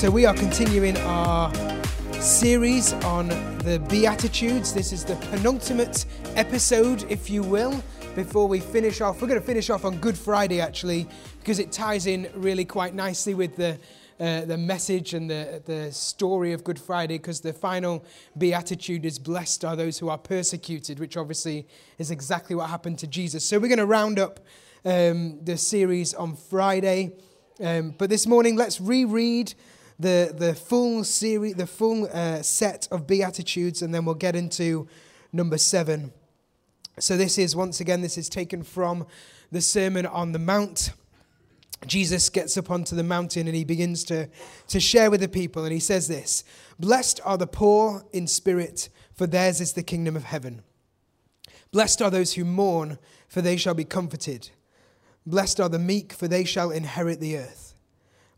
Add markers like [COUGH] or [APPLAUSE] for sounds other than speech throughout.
So we are continuing our series on the Beatitudes. This is the penultimate episode, if you will, before we finish off. We're going to finish off on Good Friday, actually, because it ties in really quite nicely with the. Uh, the message and the, the story of Good Friday, because the final beatitude is blessed are those who are persecuted, which obviously is exactly what happened to Jesus. So we're going to round up um, the series on Friday. Um, but this morning, let's reread the, the full series, the full uh, set of Beatitudes, and then we'll get into number seven. So, this is, once again, this is taken from the Sermon on the Mount. Jesus gets up onto the mountain and he begins to, to share with the people, and he says this Blessed are the poor in spirit, for theirs is the kingdom of heaven. Blessed are those who mourn, for they shall be comforted. Blessed are the meek, for they shall inherit the earth.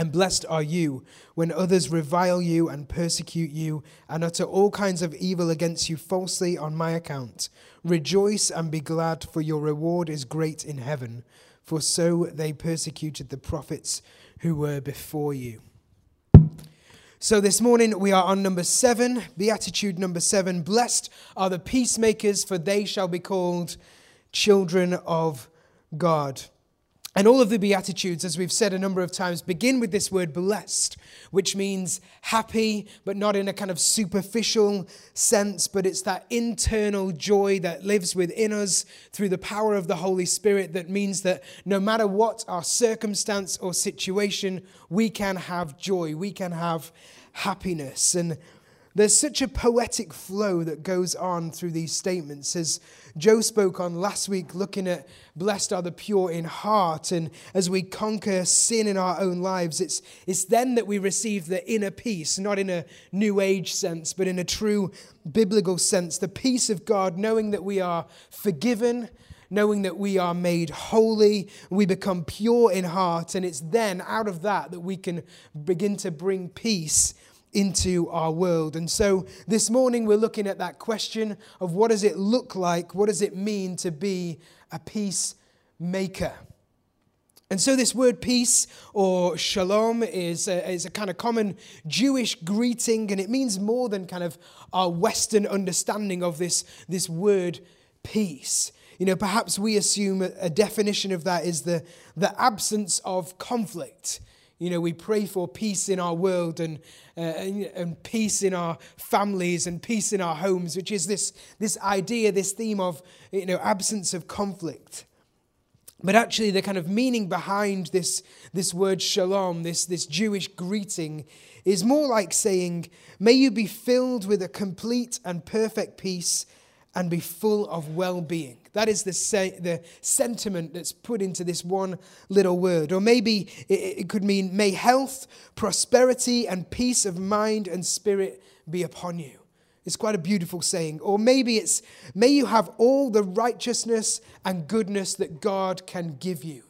And blessed are you when others revile you and persecute you and utter all kinds of evil against you falsely on my account. Rejoice and be glad, for your reward is great in heaven. For so they persecuted the prophets who were before you. So this morning we are on number seven, Beatitude number seven. Blessed are the peacemakers, for they shall be called children of God. And all of the Beatitudes, as we've said a number of times, begin with this word blessed, which means happy, but not in a kind of superficial sense, but it's that internal joy that lives within us through the power of the Holy Spirit that means that no matter what our circumstance or situation, we can have joy, we can have happiness. And there's such a poetic flow that goes on through these statements. As Joe spoke on last week, looking at blessed are the pure in heart, and as we conquer sin in our own lives, it's, it's then that we receive the inner peace, not in a new age sense, but in a true biblical sense. The peace of God, knowing that we are forgiven knowing that we are made holy, we become pure in heart, and it's then out of that that we can begin to bring peace into our world. And so this morning we're looking at that question of what does it look like? What does it mean to be a peacemaker? And so, this word peace or shalom is a, is a kind of common Jewish greeting, and it means more than kind of our Western understanding of this, this word peace. You know, perhaps we assume a, definition of that is the, the absence of conflict. You know, we pray for peace in our world and, uh, and, and, peace in our families and peace in our homes, which is this, this idea, this theme of, you know, absence of conflict. But actually, the kind of meaning behind this, this word shalom, this, this Jewish greeting, is more like saying, May you be filled with a complete and perfect peace and be full of well being. That is the, se- the sentiment that's put into this one little word. Or maybe it, it could mean, may health, prosperity, and peace of mind and spirit be upon you. It's quite a beautiful saying. Or maybe it's, may you have all the righteousness and goodness that God can give you.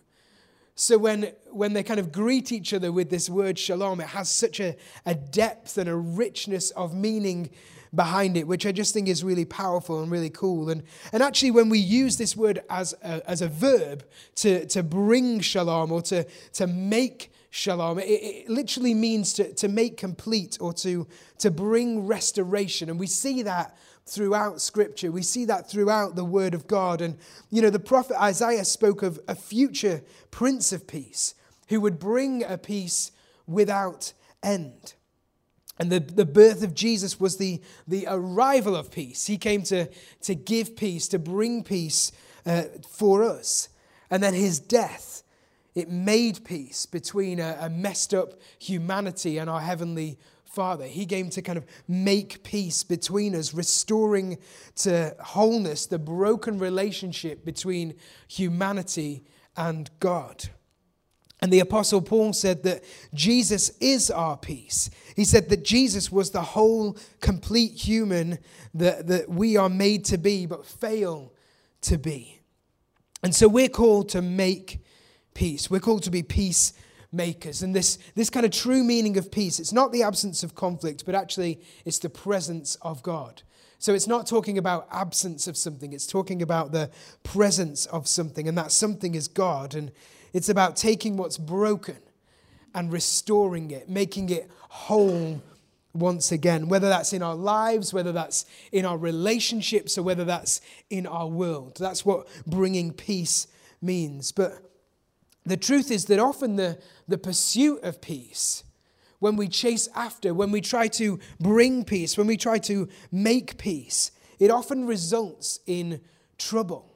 So when, when they kind of greet each other with this word shalom, it has such a, a depth and a richness of meaning behind it, which I just think is really powerful and really cool. And, and actually, when we use this word as a, as a verb to, to bring shalom or to, to make shalom, it, it literally means to, to make complete or to, to bring restoration. And we see that throughout scripture. We see that throughout the word of God. And, you know, the prophet Isaiah spoke of a future prince of peace who would bring a peace without end. And the, the birth of Jesus was the, the arrival of peace. He came to, to give peace, to bring peace uh, for us. And then his death, it made peace between a, a messed up humanity and our heavenly Father. He came to kind of make peace between us, restoring to wholeness the broken relationship between humanity and God. And the Apostle Paul said that Jesus is our peace. He said that Jesus was the whole, complete human that, that we are made to be, but fail to be. And so we're called to make peace. We're called to be peacemakers. And this, this kind of true meaning of peace, it's not the absence of conflict, but actually it's the presence of God. So it's not talking about absence of something, it's talking about the presence of something, and that something is God. And it's about taking what's broken and restoring it, making it whole once again, whether that's in our lives, whether that's in our relationships, or whether that's in our world. That's what bringing peace means. But the truth is that often the, the pursuit of peace when we chase after, when we try to bring peace, when we try to make peace, it often results in trouble.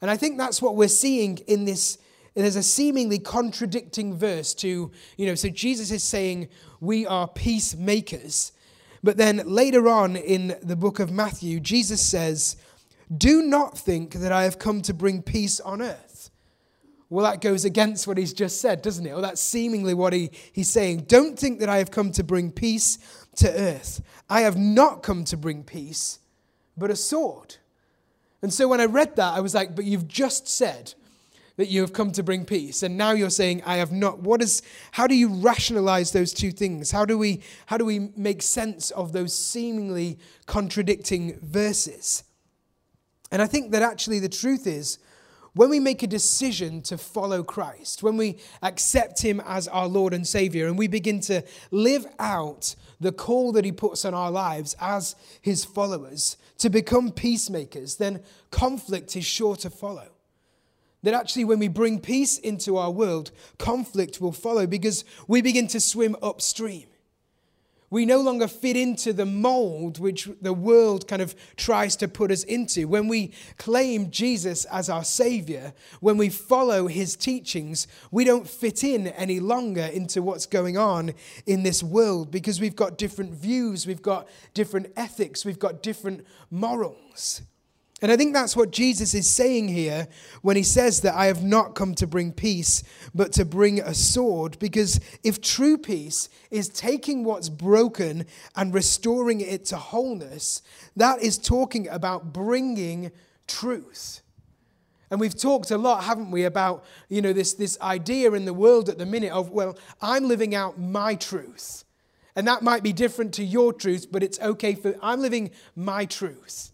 And I think that's what we're seeing in this. There's a seemingly contradicting verse to, you know, so Jesus is saying we are peacemakers. But then later on in the book of Matthew, Jesus says, Do not think that I have come to bring peace on earth. Well, that goes against what he's just said, doesn't it? Or that's seemingly what he, he's saying. Don't think that I have come to bring peace to earth. I have not come to bring peace, but a sword. And so when I read that, I was like, but you've just said that you have come to bring peace. And now you're saying, I have not. What is, how do you rationalize those two things? How do we, how do we make sense of those seemingly contradicting verses? And I think that actually the truth is, when we make a decision to follow Christ, when we accept Him as our Lord and Savior, and we begin to live out the call that He puts on our lives as His followers to become peacemakers, then conflict is sure to follow. That actually, when we bring peace into our world, conflict will follow because we begin to swim upstream. We no longer fit into the mold which the world kind of tries to put us into. When we claim Jesus as our Savior, when we follow His teachings, we don't fit in any longer into what's going on in this world because we've got different views, we've got different ethics, we've got different morals. And I think that's what Jesus is saying here when he says that I have not come to bring peace, but to bring a sword. Because if true peace is taking what's broken and restoring it to wholeness, that is talking about bringing truth. And we've talked a lot, haven't we, about you know this, this idea in the world at the minute of, well, I'm living out my truth. And that might be different to your truth, but it's okay for I'm living my truth.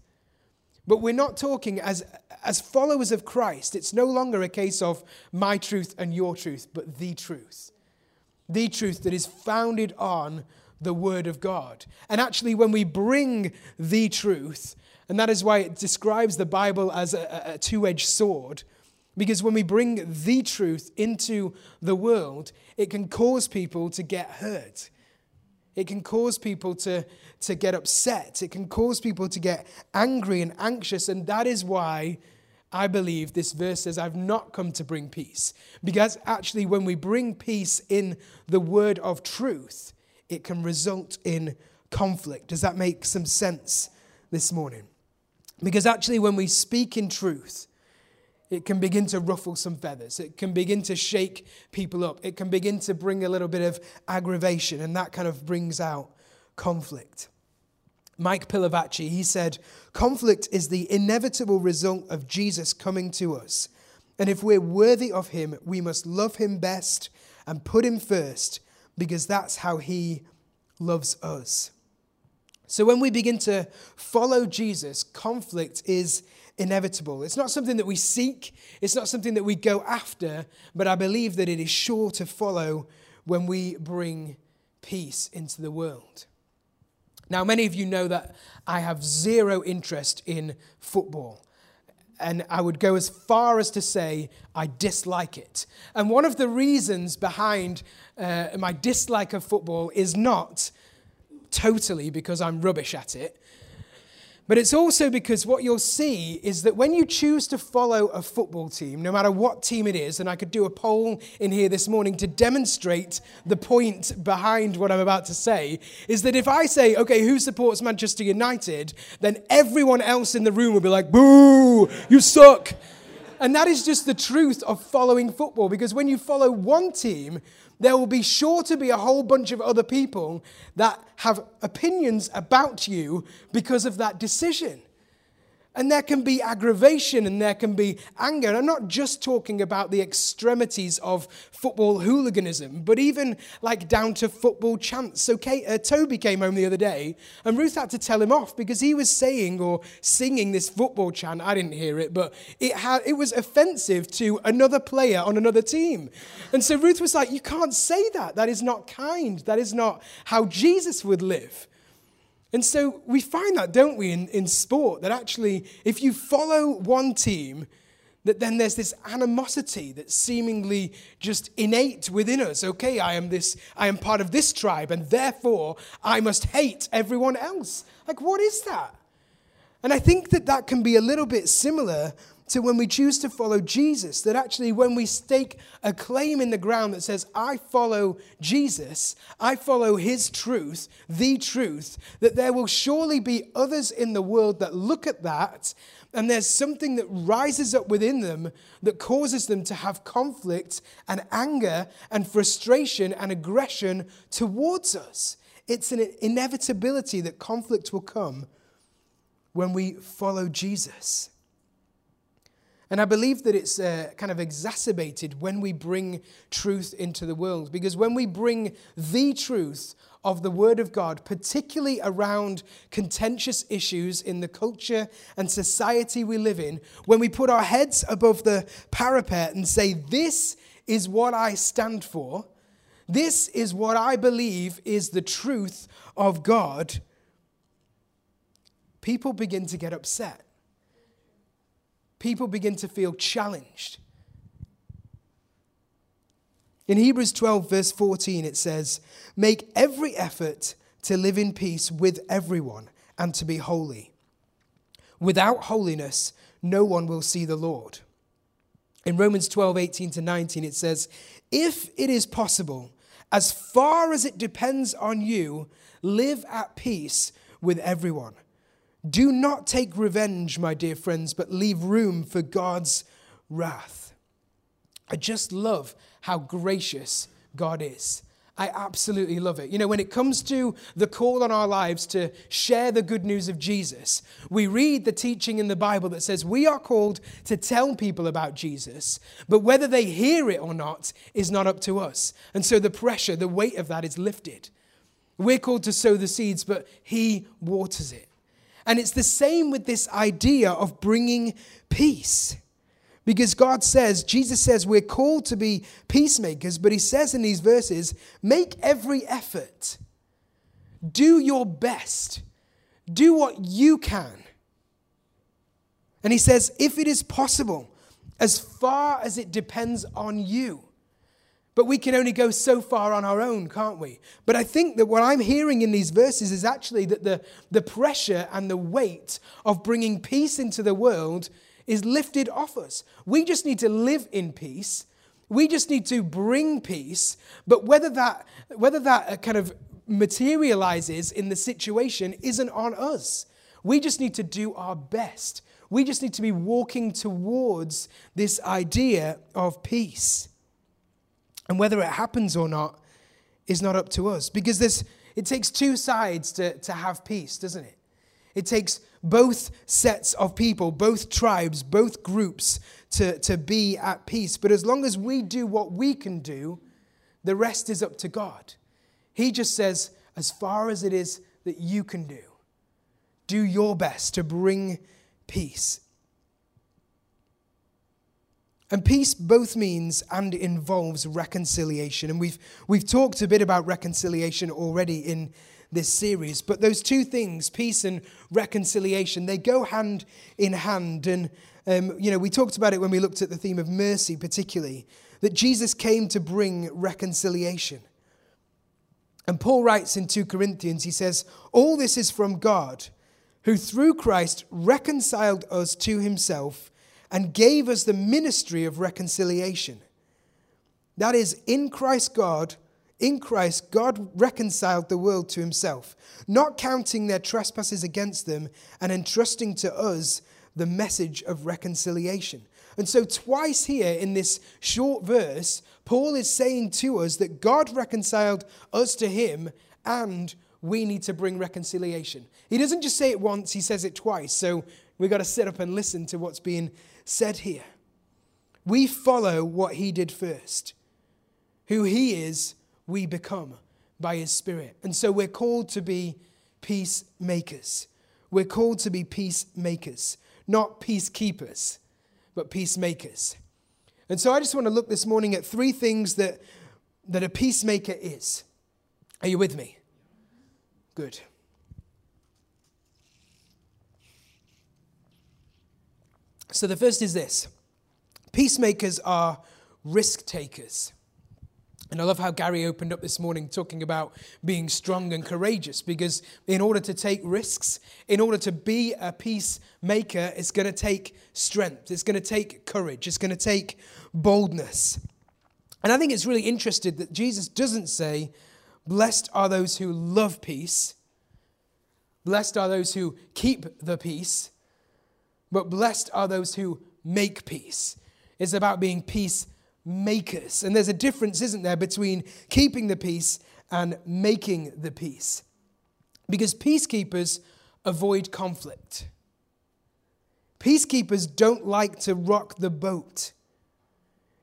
But we're not talking as, as followers of Christ. It's no longer a case of my truth and your truth, but the truth. The truth that is founded on the Word of God. And actually, when we bring the truth, and that is why it describes the Bible as a, a two edged sword, because when we bring the truth into the world, it can cause people to get hurt. It can cause people to, to get upset. It can cause people to get angry and anxious. And that is why I believe this verse says, I've not come to bring peace. Because actually, when we bring peace in the word of truth, it can result in conflict. Does that make some sense this morning? Because actually, when we speak in truth, it can begin to ruffle some feathers. It can begin to shake people up. It can begin to bring a little bit of aggravation, and that kind of brings out conflict. Mike Pilavachi, he said, conflict is the inevitable result of Jesus coming to us. And if we're worthy of him, we must love him best and put him first because that's how he loves us. So when we begin to follow Jesus, conflict is inevitable. It's not something that we seek, it's not something that we go after, but I believe that it is sure to follow when we bring peace into the world. Now, many of you know that I have zero interest in football. And I would go as far as to say I dislike it. And one of the reasons behind uh, my dislike of football is not totally because I'm rubbish at it, but it's also because what you'll see is that when you choose to follow a football team, no matter what team it is, and I could do a poll in here this morning to demonstrate the point behind what I'm about to say, is that if I say, okay, who supports Manchester United, then everyone else in the room will be like, boo, you suck. And that is just the truth of following football because when you follow one team, there will be sure to be a whole bunch of other people that have opinions about you because of that decision. And there can be aggravation and there can be anger. And I'm not just talking about the extremities of football hooliganism, but even like down to football chants. So Kate, uh, Toby came home the other day and Ruth had to tell him off because he was saying or singing this football chant. I didn't hear it, but it, had, it was offensive to another player on another team. And so Ruth was like, You can't say that. That is not kind. That is not how Jesus would live. And so we find that, don't we, in, in sport, that actually, if you follow one team, that then there's this animosity that's seemingly just innate within us. Okay, I am this, I am part of this tribe, and therefore I must hate everyone else. Like, what is that? And I think that that can be a little bit similar to when we choose to follow Jesus, that actually when we stake a claim in the ground that says, I follow Jesus, I follow his truth, the truth, that there will surely be others in the world that look at that and there's something that rises up within them that causes them to have conflict and anger and frustration and aggression towards us. It's an inevitability that conflict will come when we follow Jesus. And I believe that it's uh, kind of exacerbated when we bring truth into the world. Because when we bring the truth of the Word of God, particularly around contentious issues in the culture and society we live in, when we put our heads above the parapet and say, This is what I stand for, this is what I believe is the truth of God, people begin to get upset people begin to feel challenged. In Hebrews 12, verse 14, it says, Make every effort to live in peace with everyone and to be holy. Without holiness, no one will see the Lord. In Romans 12, 18 to 19, it says, If it is possible, as far as it depends on you, live at peace with everyone. Do not take revenge, my dear friends, but leave room for God's wrath. I just love how gracious God is. I absolutely love it. You know, when it comes to the call on our lives to share the good news of Jesus, we read the teaching in the Bible that says we are called to tell people about Jesus, but whether they hear it or not is not up to us. And so the pressure, the weight of that is lifted. We're called to sow the seeds, but He waters it. And it's the same with this idea of bringing peace. Because God says, Jesus says, we're called to be peacemakers, but He says in these verses, make every effort, do your best, do what you can. And He says, if it is possible, as far as it depends on you. But we can only go so far on our own, can't we? But I think that what I'm hearing in these verses is actually that the, the pressure and the weight of bringing peace into the world is lifted off us. We just need to live in peace. We just need to bring peace. But whether that, whether that uh, kind of materializes in the situation isn't on us. We just need to do our best. We just need to be walking towards this idea of peace. And whether it happens or not is not up to us. Because there's, it takes two sides to, to have peace, doesn't it? It takes both sets of people, both tribes, both groups to, to be at peace. But as long as we do what we can do, the rest is up to God. He just says, as far as it is that you can do, do your best to bring peace. And peace both means and involves reconciliation. And we've, we've talked a bit about reconciliation already in this series. But those two things, peace and reconciliation, they go hand in hand. And, um, you know, we talked about it when we looked at the theme of mercy, particularly, that Jesus came to bring reconciliation. And Paul writes in 2 Corinthians, he says, All this is from God, who through Christ reconciled us to himself and gave us the ministry of reconciliation. That is, in Christ God, in Christ, God reconciled the world to himself, not counting their trespasses against them and entrusting to us the message of reconciliation. And so, twice here in this short verse, Paul is saying to us that God reconciled us to him and we need to bring reconciliation. He doesn't just say it once, he says it twice. So, We've got to sit up and listen to what's being said here. We follow what he did first. Who he is, we become by his Spirit. And so we're called to be peacemakers. We're called to be peacemakers, not peacekeepers, but peacemakers. And so I just want to look this morning at three things that, that a peacemaker is. Are you with me? Good. So the first is this peacemakers are risk takers. And I love how Gary opened up this morning talking about being strong and courageous because, in order to take risks, in order to be a peacemaker, it's going to take strength, it's going to take courage, it's going to take boldness. And I think it's really interesting that Jesus doesn't say, Blessed are those who love peace, blessed are those who keep the peace, but blessed are those who make peace. It's about being peace makers. And there's a difference, isn't there, between keeping the peace and making the peace. Because peacekeepers avoid conflict. Peacekeepers don't like to rock the boat.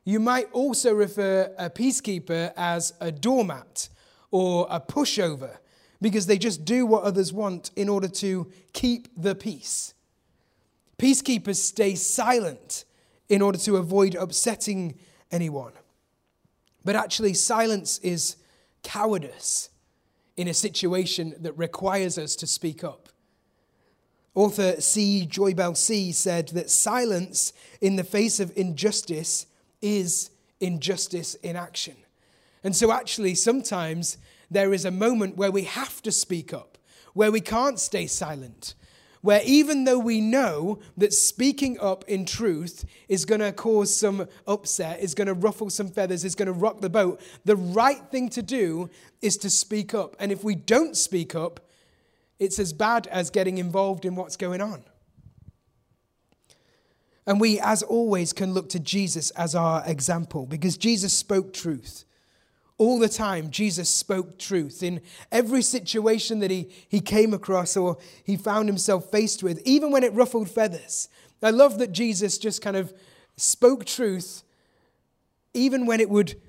You might also refer a peacekeeper as a doormat or a pushover because they just do what others want in order to keep the peace. Peacekeepers stay silent in order to avoid upsetting anyone. But actually, silence is cowardice in a situation that requires us to speak up. Author C. Joybell C. said that silence in the face of injustice is injustice in action. And so, actually, sometimes there is a moment where we have to speak up, where we can't stay silent, where even though we know that speaking up in truth is going to cause some upset, is going to ruffle some feathers, is going to rock the boat, the right thing to do is to speak up. And if we don't speak up, it's as bad as getting involved in what's going on. And we, as always, can look to Jesus as our example because Jesus spoke truth. All the time, Jesus spoke truth. In every situation that he, he came across or he found himself faced with, even when it ruffled feathers. I love that Jesus just kind of spoke truth, even when it would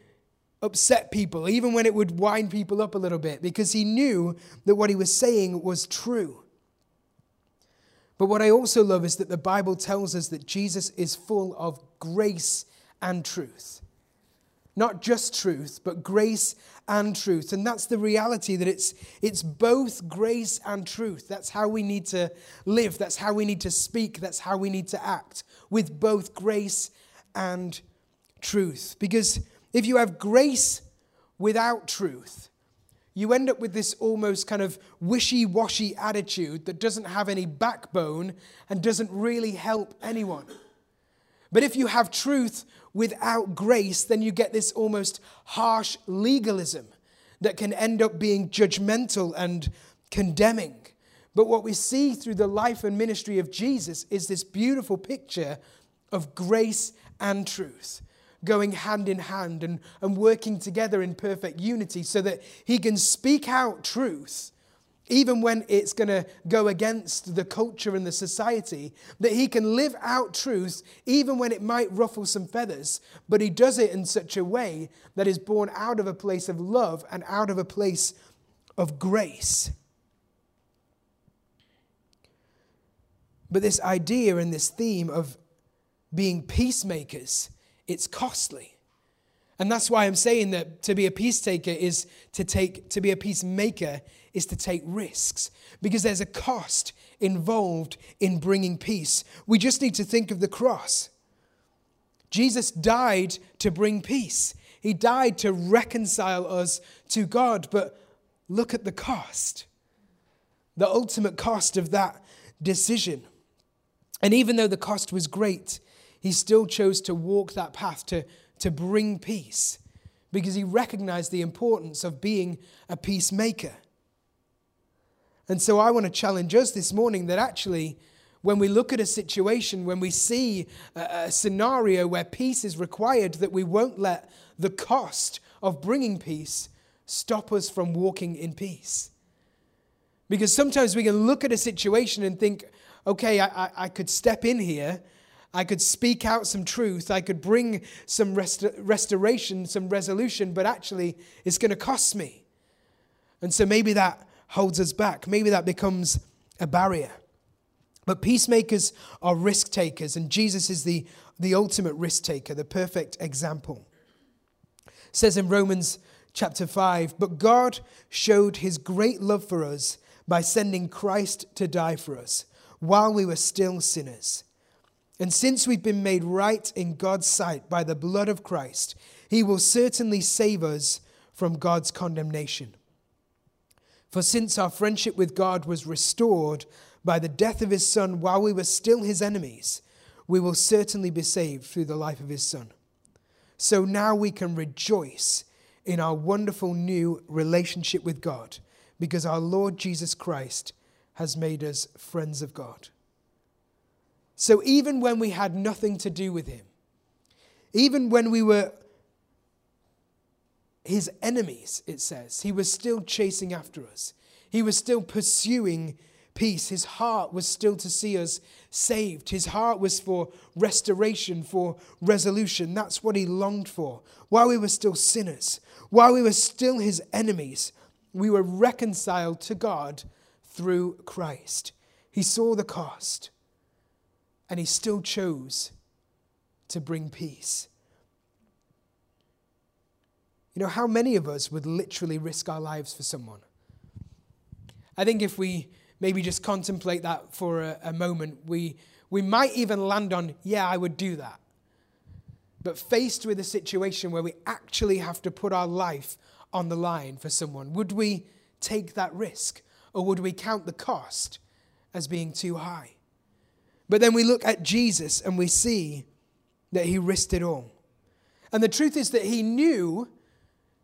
upset people, even when it would wind people up a little bit, because he knew that what he was saying was true. But what I also love is that the Bible tells us that Jesus is full of grace and truth not just truth, but grace and truth. And that's the reality that it's, it's both grace and truth. That's how we need to live. That's how we need to speak. That's how we need to act with both grace and truth. Because if you have grace without truth, you end up with this almost kind of wishy washy attitude that doesn't have any backbone and doesn't really help anyone. But if you have truth without grace, then you get this almost harsh legalism that can end up being judgmental and condemning. But what we see through the life and ministry of Jesus is this beautiful picture of grace and truth going hand in hand and, and working together in perfect unity so that he can speak out truth even when it's going to go against the culture and the society, that he can live out truth even when it might ruffle some feathers, but he does it in such a way that is born out of a place of love and out of a place of grace. But this idea and this theme of being peacemakers, it's costly. And that's why I'm saying that to be a peace taker is to take to be a peacemaker is to take risks because there's a cost involved in bringing peace. We just need to think of the cross. Jesus died to bring peace. He died to reconcile us to God, but look at the cost. The ultimate cost of that decision. And even though the cost was great, he still chose to walk that path to to bring peace because he recognized the importance of being a peacemaker. And so I want to challenge us this morning that actually, when we look at a situation, when we see a, scenario where peace is required, that we won't let the cost of bringing peace stop us from walking in peace. Because sometimes we can look at a situation and think, okay, I, I, could step in here, I could speak out some truth, I could bring some rest- restoration, some resolution, but actually it's going to cost me. And so maybe that holds us back. Maybe that becomes a barrier. But peacemakers are risk takers, and Jesus is the, the ultimate risk taker, the perfect example. It says in Romans chapter 5 But God showed his great love for us by sending Christ to die for us while we were still sinners. And since we've been made right in God's sight by the blood of Christ, he will certainly save us from God's condemnation. For since our friendship with God was restored by the death of his Son while we were still his enemies, we will certainly be saved through the life of his Son. So now we can rejoice in our wonderful new relationship with God because our Lord Jesus Christ has made us friends of God. So even when we had nothing to do with him, even when we were his enemies, it says, he was still chasing after us. He was still pursuing peace. His heart was still to see us saved. His heart was for restoration, for resolution. That's what he longed for. While we were still sinners, while we were still his enemies, we were reconciled to God through Christ. He saw the cost and he still chose to bring peace. You know, how many of us would literally risk our lives for someone? I think if we maybe just contemplate that for a, a moment, we, we might even land on, yeah, I would do that. But faced with a situation where we actually have to put our life on the line for someone, would we take that risk? Or would we count the cost as being too high? But then we look at Jesus and we see that he risked it all. And the truth is that he knew,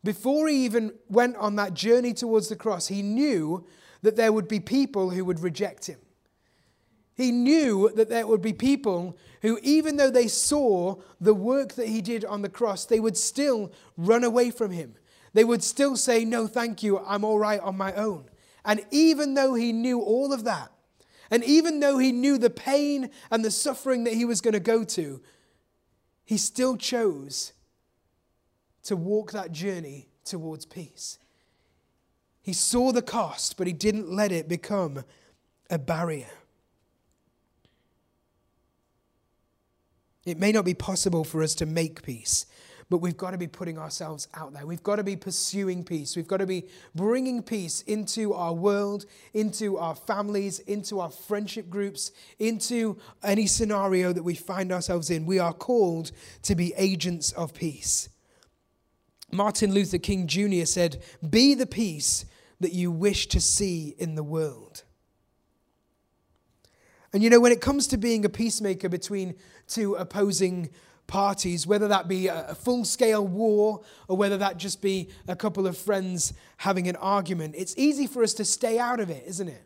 before he even went on that journey towards the cross, he knew that there would be people who would reject him. He knew that there would be people who, even though they saw the work that he did on the cross, they would still run away from him. They would still say, No, thank you, I'm all right on my own. And even though he knew all of that, and even though he knew the pain and the suffering that he was going to go to, he still chose to walk that journey towards peace. He saw the cost, but he didn't let it become a barrier. It may not be possible for us to make peace, but we've got to be putting ourselves out there. We've got to be pursuing peace. We've got to be bringing peace into our world, into our families, into our friendship groups, into any scenario that we find ourselves in. We are called to be agents of peace. Martin Luther King Jr. said, Be the peace that you wish to see in the world. And you know, when it comes to being a peacemaker between two opposing parties, whether that be a full scale war or whether that just be a couple of friends having an argument, it's easy for us to stay out of it, isn't it?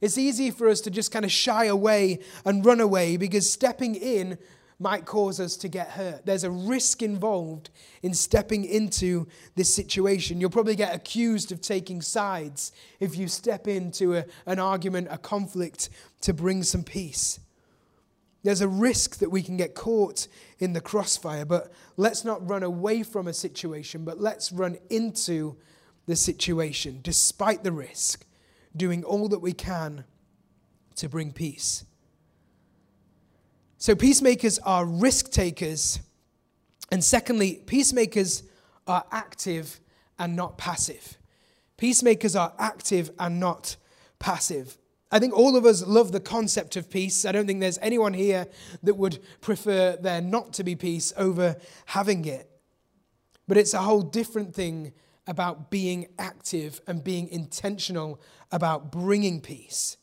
It's easy for us to just kind of shy away and run away because stepping in might cause us to get hurt. There's a risk involved in stepping into this situation. You'll probably get accused of taking sides if you step into a, an argument, a conflict to bring some peace. There's a risk that we can get caught in the crossfire, but let's not run away from a situation, but let's run into the situation despite the risk, doing all that we can to bring peace. So, peacemakers are risk takers. And secondly, peacemakers are active and not passive. Peacemakers are active and not passive. I think all of us love the concept of peace. I don't think there's anyone here that would prefer there not to be peace over having it. But it's a whole different thing about being active and being intentional about bringing peace.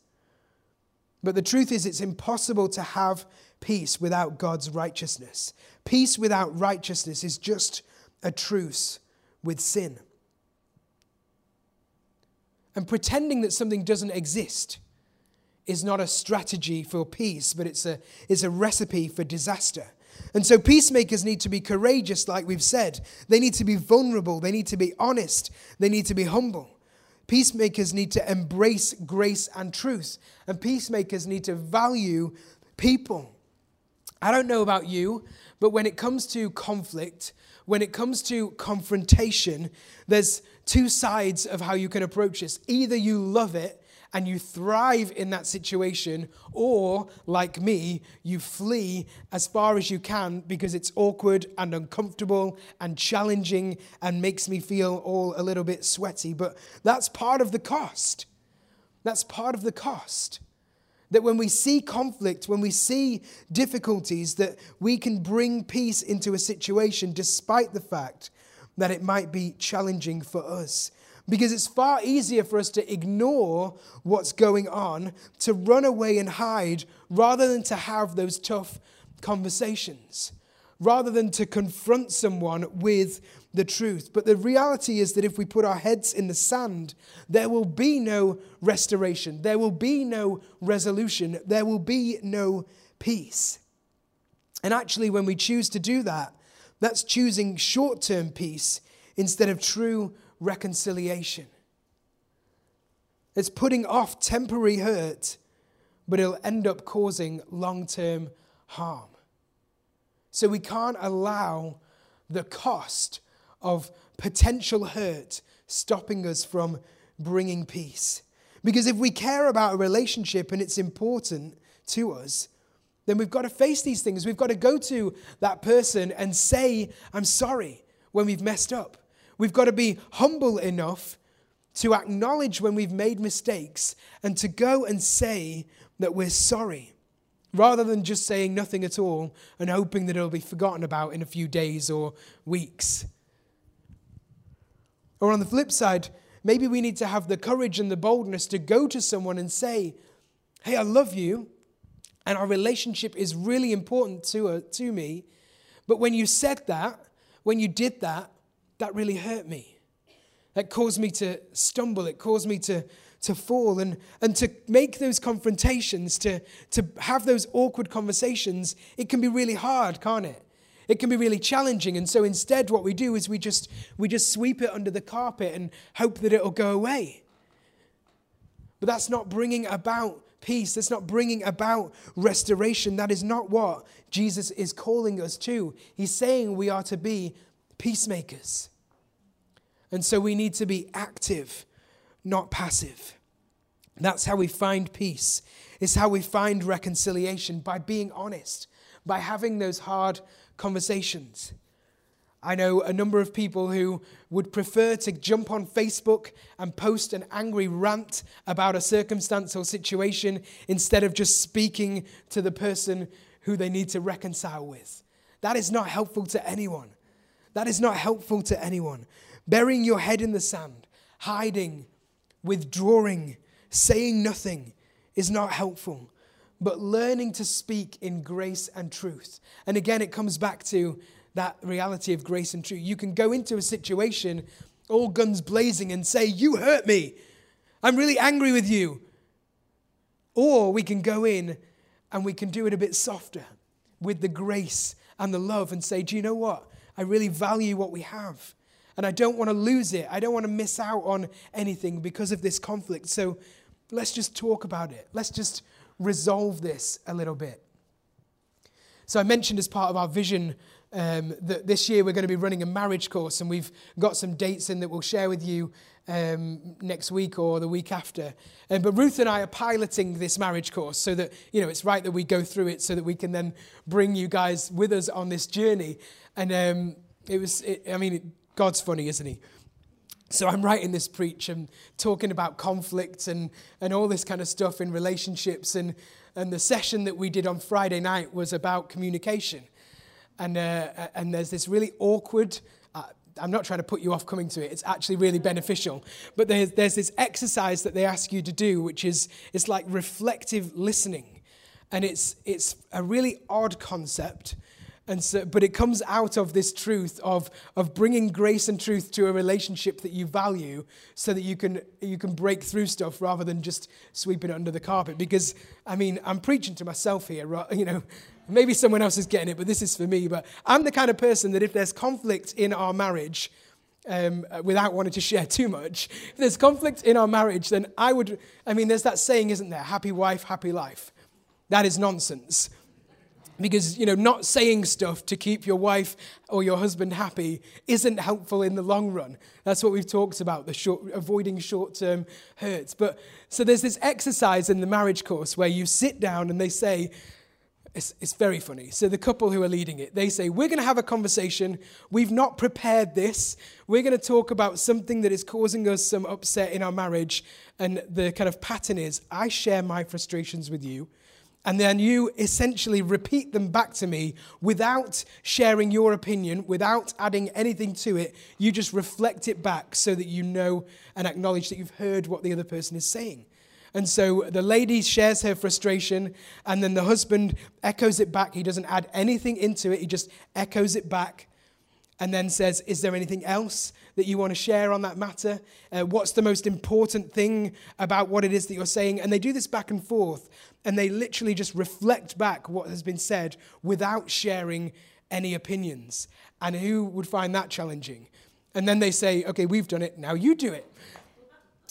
But the truth is, it's impossible to have peace without God's righteousness. Peace without righteousness is just a truce with sin. And pretending that something doesn't exist is not a strategy for peace, but it's a, it's a recipe for disaster. And so peacemakers need to be courageous, like we've said. They need to be vulnerable. They need to be honest. They need to be humble. Peacemakers need to embrace grace and truth, and peacemakers need to value people. I don't know about you, but when it comes to conflict, when it comes to confrontation, there's two sides of how you can approach this. Either you love it and you thrive in that situation, or like me, you flee as far as you can because it's awkward and uncomfortable and challenging and makes me feel all a little bit sweaty. But that's part of the cost. That's part of the cost. That when we see conflict, when we see difficulties, that we can bring peace into a situation despite the fact that it might be challenging for us. Because it's far easier for us to ignore what's going on, to run away and hide, rather than to have those tough conversations, rather than to confront someone with the truth. But the reality is that if we put our heads in the sand, there will be no restoration, there will be no resolution, there will be no peace. And actually, when we choose to do that, that's choosing short term peace instead of true reconciliation. It's putting off temporary hurt, but it'll end up causing long term harm. So we can't allow the cost of potential hurt stopping us from bringing peace. Because if we care about a relationship and it's important to us, then we've got to face these things. We've got to go to that person and say, I'm sorry when we've messed up. We've got to be humble enough to acknowledge when we've made mistakes and to go and say that we're sorry rather than just saying nothing at all and hoping that it'll be forgotten about in a few days or weeks. Or on the flip side, maybe we need to have the courage and the boldness to go to someone and say, Hey, I love you, and our relationship is really important to, uh, to me. But when you said that, when you did that, that really hurt me. That caused me to stumble. It caused me to, to fall. And, and to make those confrontations, to, to have those awkward conversations, it can be really hard, can't it? It can be really challenging. And so instead, what we do is we just, we just sweep it under the carpet and hope that it'll go away. But that's not bringing about peace. That's not bringing about restoration. That is not what Jesus is calling us to. He's saying we are to be peacemakers. And so we need to be active, not passive. That's how we find peace. It's how we find reconciliation by being honest, by having those hard conversations. I know a number of people who would prefer to jump on Facebook and post an angry rant about a circumstance or situation instead of just speaking to the person who they need to reconcile with. That is not helpful to anyone. That is not helpful to anyone. Burying your head in the sand, hiding, withdrawing, saying nothing is not helpful but learning to speak in grace and truth. And again, it comes back to that reality of grace and truth. You can go into a situation all guns blazing and say, You hurt me. I'm really angry with you. Or we can go in and we can do it a bit softer with the grace and the love and say, Do you know what? I really value what we have. And I don't want to lose it. I don't want to miss out on anything because of this conflict. So let's just talk about it. Let's just resolve this a little bit. So, I mentioned as part of our vision um, that this year we're going to be running a marriage course, and we've got some dates in that we'll share with you um, next week or the week after. Um, but Ruth and I are piloting this marriage course so that, you know, it's right that we go through it so that we can then bring you guys with us on this journey. And um, it was, it, I mean, God's funny, isn't he? So I'm writing this preach and talking about conflict and, and all this kind of stuff in relationships. And, and the session that we did on Friday night was about communication. And, uh, and there's this really awkward, uh, I'm not trying to put you off coming to it, it's actually really beneficial. But there's, there's this exercise that they ask you to do, which is it's like reflective listening. And it's, it's a really odd concept and so, but it comes out of this truth of, of bringing grace and truth to a relationship that you value so that you can, you can break through stuff rather than just sweeping it under the carpet. Because, I mean, I'm preaching to myself here, you know, maybe someone else is getting it, but this is for me. But I'm the kind of person that if there's conflict in our marriage, um, without wanting to share [LAUGHS] too much, if there's conflict in our marriage, then I would, I mean, there's that saying, isn't there? Happy wife, happy life. That is nonsense. Because, you know, not saying stuff to keep your wife or your husband happy isn't helpful in the long run. That's what we've talked about, the short, avoiding short term hurts. But so there's this exercise in the marriage course where you sit down and they say, it's, it's very funny. So, the couple who are leading it, they say, We're going to have a conversation. We've not prepared this. We're going to talk about something that is causing us some upset in our marriage. And the kind of pattern is I share my frustrations with you. And then you essentially repeat them back to me without sharing your opinion, without adding anything to it. You just reflect it back so that you know and acknowledge that you've heard what the other person is saying. And so the lady shares her frustration, and then the husband echoes it back. He doesn't add anything into it, he just echoes it back and then says, Is there anything else that you want to share on that matter? Uh, what's the most important thing about what it is that you're saying? And they do this back and forth, and they literally just reflect back what has been said without sharing any opinions. And who would find that challenging? And then they say, Okay, we've done it, now you do it.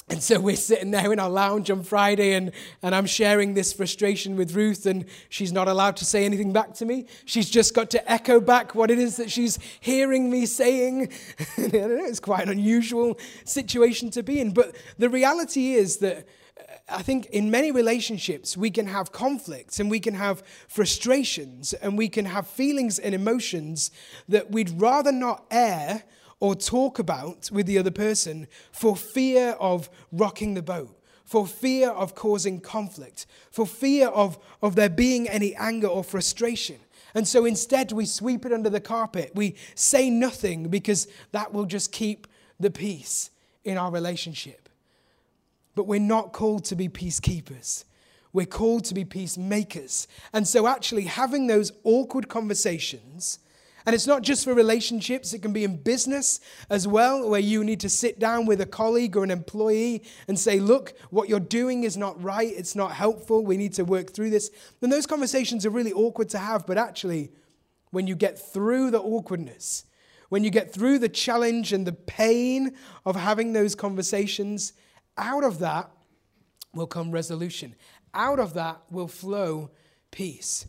And so we're sitting there in our lounge on Friday, and, and I'm sharing this frustration with Ruth, and she's not allowed to say anything back to me. She's just got to echo back what it is that she's hearing me saying. [LAUGHS] it's quite an unusual situation to be in. But the reality is that uh, I think in many relationships, we can have conflicts and we can have frustrations and we can have feelings and emotions that we'd rather not air or talk about with the other person for fear of rocking the boat, for fear of causing conflict, for fear of, of there being any anger or frustration. And so instead, we sweep it under the carpet. We say nothing because that will just keep the peace in our relationship. But we're not called to be peacekeepers. We're called to be peacemakers. And so, actually, having those awkward conversations and it's not just for relationships, it can be in business as well, where you need to sit down with a colleague or an employee and say, Look, what you're doing is not right, it's not helpful, we need to work through this. And those conversations are really awkward to have, but actually, when you get through the awkwardness, when you get through the challenge and the pain of having those conversations, out of that will come resolution. Out of that will flow peace.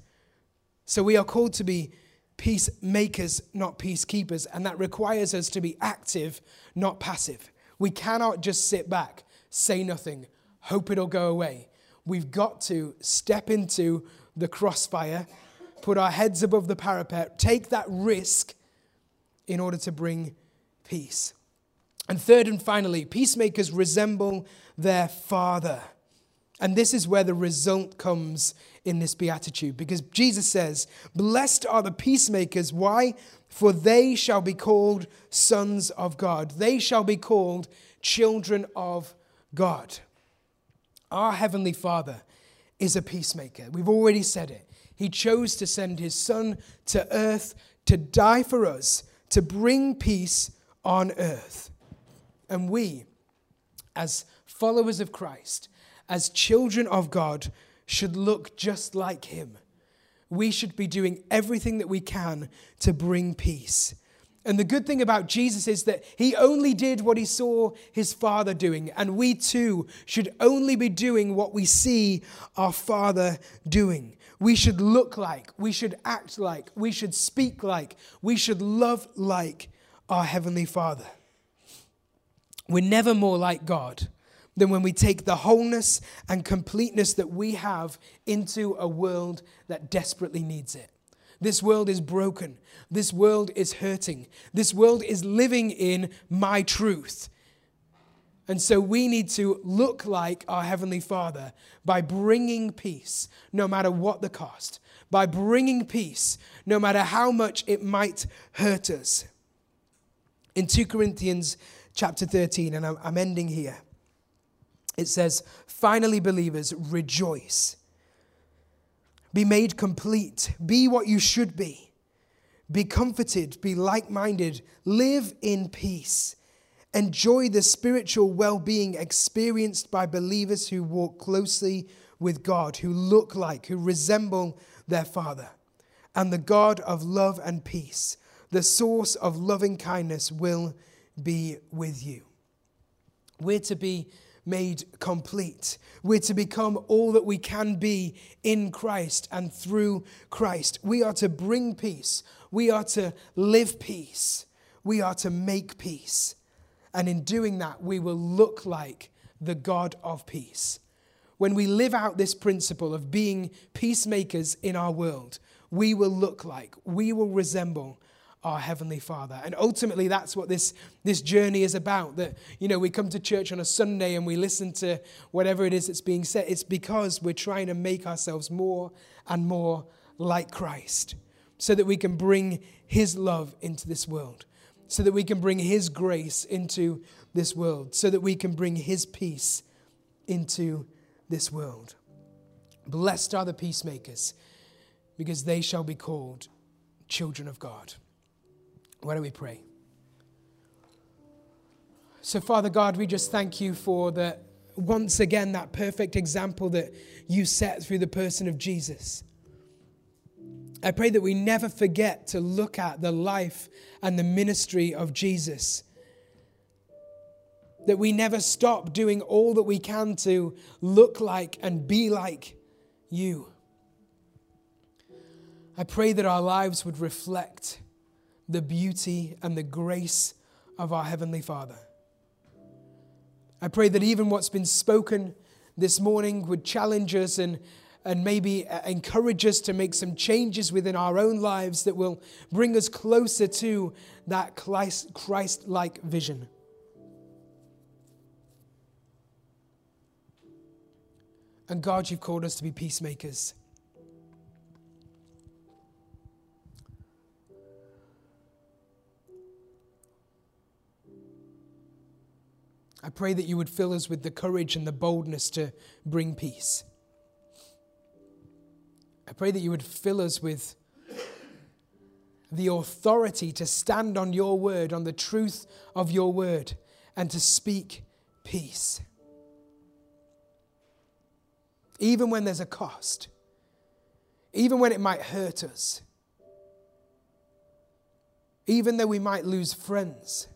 So we are called to be peacemakers, not peacekeepers. And that requires us to be active, not passive. We cannot just sit back, say nothing, hope it'll go away. We've got to step into the crossfire, put our heads above the parapet, take that risk in order to bring peace. And third and finally, peacemakers resemble their father. And this is where the result comes in this beatitude because Jesus says, Blessed are the peacemakers. Why? For they shall be called sons of God. They shall be called children of God. Our Heavenly Father is a peacemaker. We've already said it. He chose to send His Son to earth to die for us, to bring peace on earth. And we, as followers of Christ, as children of God, should look just like him. We should be doing everything that we can to bring peace. And the good thing about Jesus is that he only did what he saw his Father doing. And we too should only be doing what we see our Father doing. We should look like, we should act like, we should speak like, we should love like our Heavenly Father. We're never more like God than when we take the wholeness and completeness that we have into a world that desperately needs it. This world is broken. This world is hurting. This world is living in my truth. And so we need to look like our Heavenly Father by bringing peace, no matter what the cost, by bringing peace, no matter how much it might hurt us. In 2 Corinthians chapter 13, and I'm ending here it says, finally, believers, rejoice. Be made complete. Be what you should be. Be comforted. Be like minded. Live in peace. Enjoy the spiritual well being experienced by believers who walk closely with God, who look like, who resemble their Father. And the God of love and peace, the source of loving kindness, will be with you. We're to be made complete. We're to become all that we can be in Christ and through Christ. We are to bring peace. We are to live peace. We are to make peace. And in doing that, we will look like the God of peace. When we live out this principle of being peacemakers in our world, we will look like, we will resemble our heavenly father. And ultimately that's what this this journey is about that you know we come to church on a sunday and we listen to whatever it is that's being said. It's because we're trying to make ourselves more and more like christ so that we can bring his love into this world so that we can bring his grace into this world so that we can bring his peace into this world. Blessed are the peacemakers because they shall be called children of god why don't we pray? So, Father God, we just thank you for that once again, that perfect example that you set through the person of Jesus. I pray that we never forget to look at the life and the ministry of Jesus. That we never stop doing all that we can to look like and be like you. I pray that our lives would reflect the beauty and the grace of our Heavenly Father. I pray that even what's been spoken this morning would challenge us and, and maybe uh, encourage us to make some changes within our own lives that will bring us closer to that Christ like vision. And God, you've called us to be peacemakers. Pray that you would fill us with the courage and the boldness to bring peace. I pray that you would fill us with the authority to stand on your word, on the truth of your word, and to speak peace. Even when there's a cost, even when it might hurt us, even though we might lose friends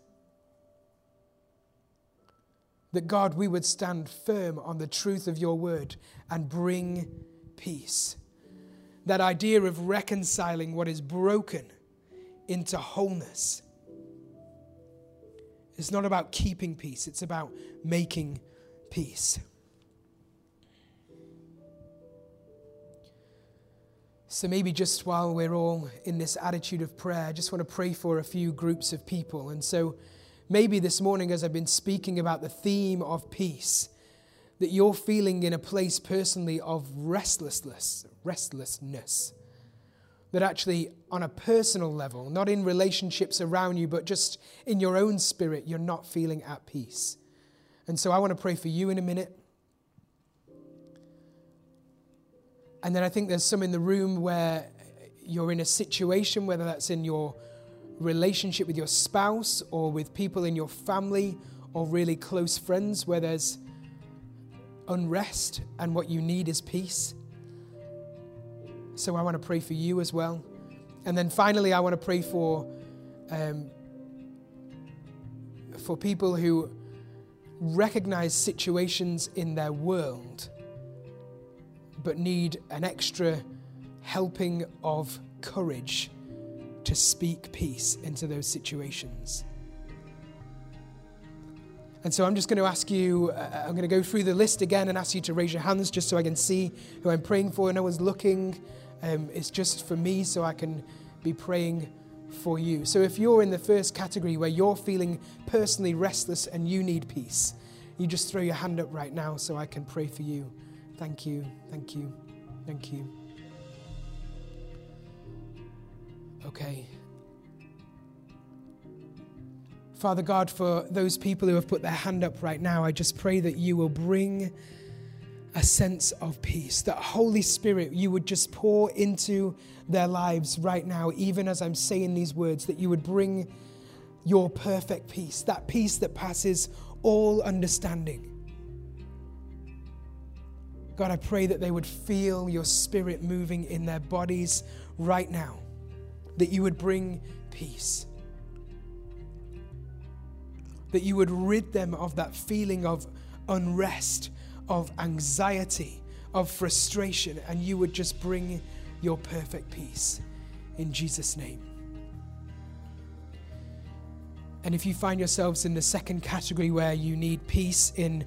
that God, we would stand firm on the truth of your word and bring peace. That idea of reconciling what is broken into wholeness. It's not about keeping peace, it's about making peace. So, maybe just while we're all in this attitude of prayer, I just want to pray for a few groups of people. And so, Maybe this morning, as I've been speaking about the theme of peace, that you're feeling in a place personally of restlessness, restlessness. That actually, on a personal level, not in relationships around you, but just in your own spirit, you're not feeling at peace. And so I want to pray for you in a minute. And then I think there's some in the room where you're in a situation, whether that's in your relationship with your spouse or with people in your family or really close friends where there's unrest and what you need is peace. So I want to pray for you as well. And then finally, I want to pray for, um, for people who recognize situations in their world but need an extra helping of courage to speak peace into those situations. And so I'm just going to ask you, uh, I'm going to go through the list again and ask you to raise your hands just so I can see who I'm praying for. No one's looking. Um, it's just for me so I can be praying for you. So if you're in the first category where you're feeling personally restless and you need peace, you just throw your hand up right now so I can pray for you. Thank you, thank you, thank you. Okay. Father God, for those people who have put their hand up right now, I just pray that you will bring a sense of peace. That Holy Spirit, you would just pour into their lives right now, even as I'm saying these words, that you would bring your perfect peace, that peace that passes all understanding. God, I pray that they would feel your spirit moving in their bodies right now that you would bring peace. that you would rid them of that feeling of unrest, of anxiety, of frustration, and you would just bring your perfect peace in Jesus' name. And if you find yourselves in the second category where you need peace in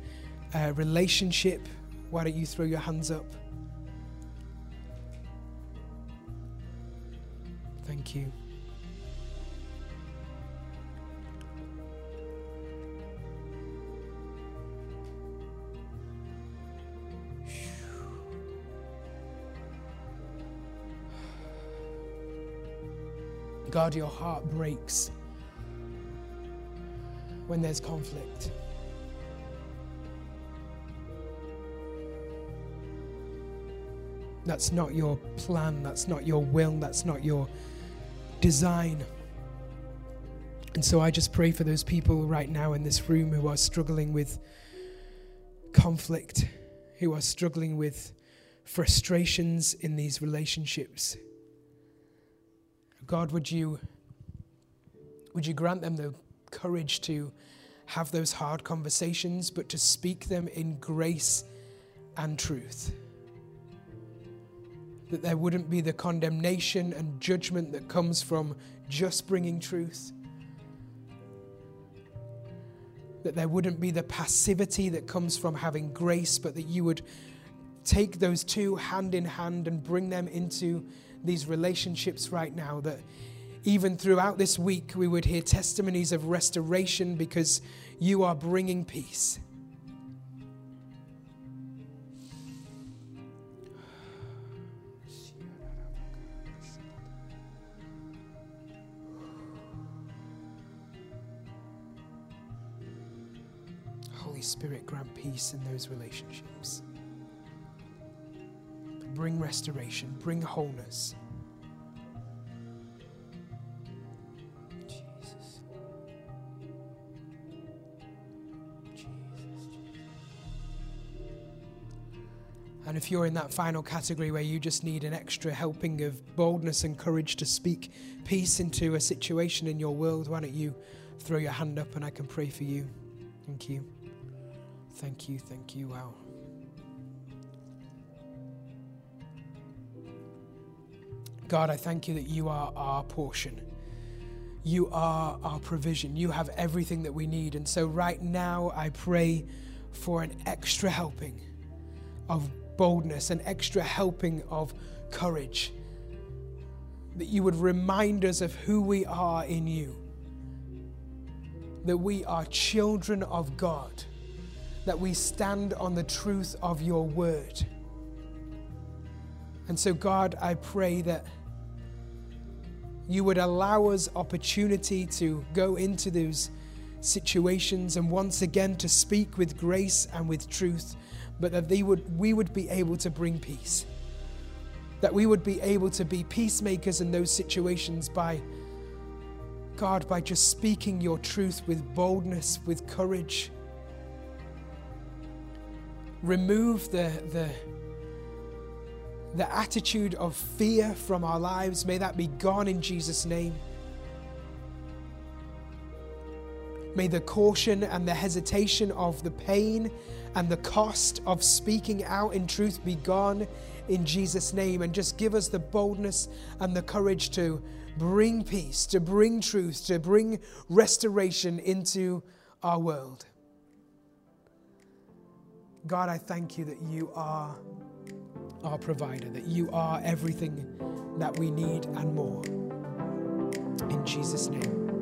a relationship, why don't you throw your hands up? Thank you. [SIGHS] God, your heart breaks when there's conflict. That's not your plan, that's not your will, that's not your design. And so I just pray for those people right now in this room who are struggling with conflict, who are struggling with frustrations in these relationships. God, would you, would you grant them the courage to have those hard conversations, but to speak them in grace and truth? That there wouldn't be the condemnation and judgment that comes from just bringing truth. That there wouldn't be the passivity that comes from having grace, but that you would take those two hand in hand and bring them into these relationships right now. That even throughout this week, we would hear testimonies of restoration because you are bringing peace. Holy Spirit, grant peace in those relationships bring restoration, bring wholeness. Jesus. Jesus. And if you're in that final category where you just need an extra helping of boldness and courage to speak peace into a situation in your world, why don't you throw your hand up and I can pray for you? Thank you. Thank you. Thank you. Wow. God, I thank you that you are our portion. You are our provision. You have everything that we need. And so, right now, I pray for an extra helping of boldness, an extra helping of courage. That you would remind us of who we are in you. That we are children of God. That we stand on the truth of your word. And so, God, I pray that you would allow us opportunity to go into those situations and once again to speak with grace and with truth, but that they would, we would be able to bring peace. That we would be able to be peacemakers in those situations by, God, by just speaking your truth with boldness, with courage. Remove the, the, the attitude of fear from our lives, may that be gone in Jesus' name. May the caution and the hesitation of the pain and the cost of speaking out in truth be gone in Jesus' name. And just give us the boldness and the courage to bring peace, to bring truth, to bring restoration into our world. God, I thank you that you are our provider, that you are everything that we need and more. In Jesus' name.